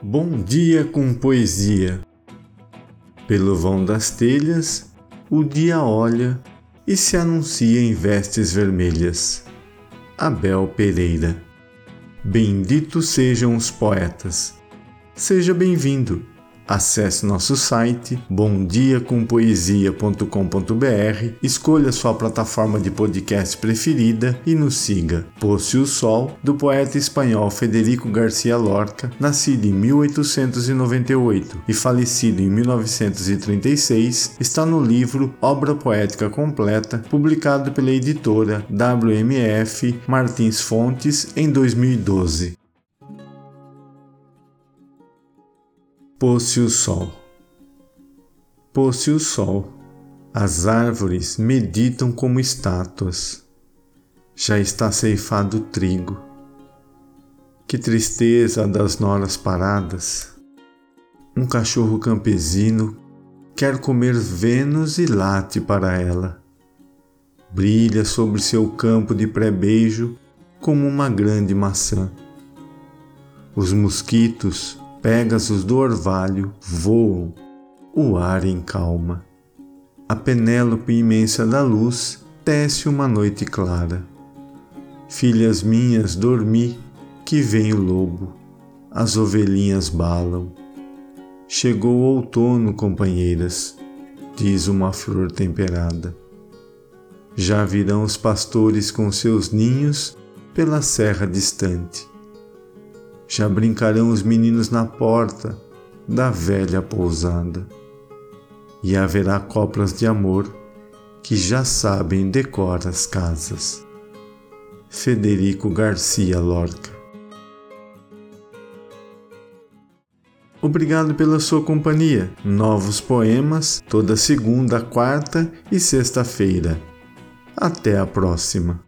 Bom dia com poesia. Pelo vão das telhas, o dia olha e se anuncia em vestes vermelhas. Abel Pereira. Benditos sejam os poetas. Seja bem-vindo Acesse nosso site bomdiacompoesia.com.br, escolha sua plataforma de podcast preferida e nos siga. Posse o Sol, do poeta espanhol Federico Garcia Lorca, nascido em 1898 e falecido em 1936, está no livro Obra Poética Completa, publicado pela editora WMF Martins Fontes em 2012. Pôs-se o sol. Pôs-se o sol. As árvores meditam como estátuas. Já está ceifado o trigo. Que tristeza das noras paradas. Um cachorro campesino quer comer Vênus e late para ela. Brilha sobre seu campo de pré-beijo como uma grande maçã. Os mosquitos Pégasos do orvalho voam, o ar em calma. A Penélope imensa da luz tece uma noite clara. Filhas minhas, dormi, que vem o lobo, as ovelhinhas balam. Chegou o outono, companheiras, diz uma flor temperada. Já virão os pastores com seus ninhos pela serra distante já brincarão os meninos na porta da velha pousada. E haverá coplas de amor que já sabem decor as casas. Federico Garcia Lorca Obrigado pela sua companhia. Novos poemas toda segunda, quarta e sexta-feira. Até a próxima.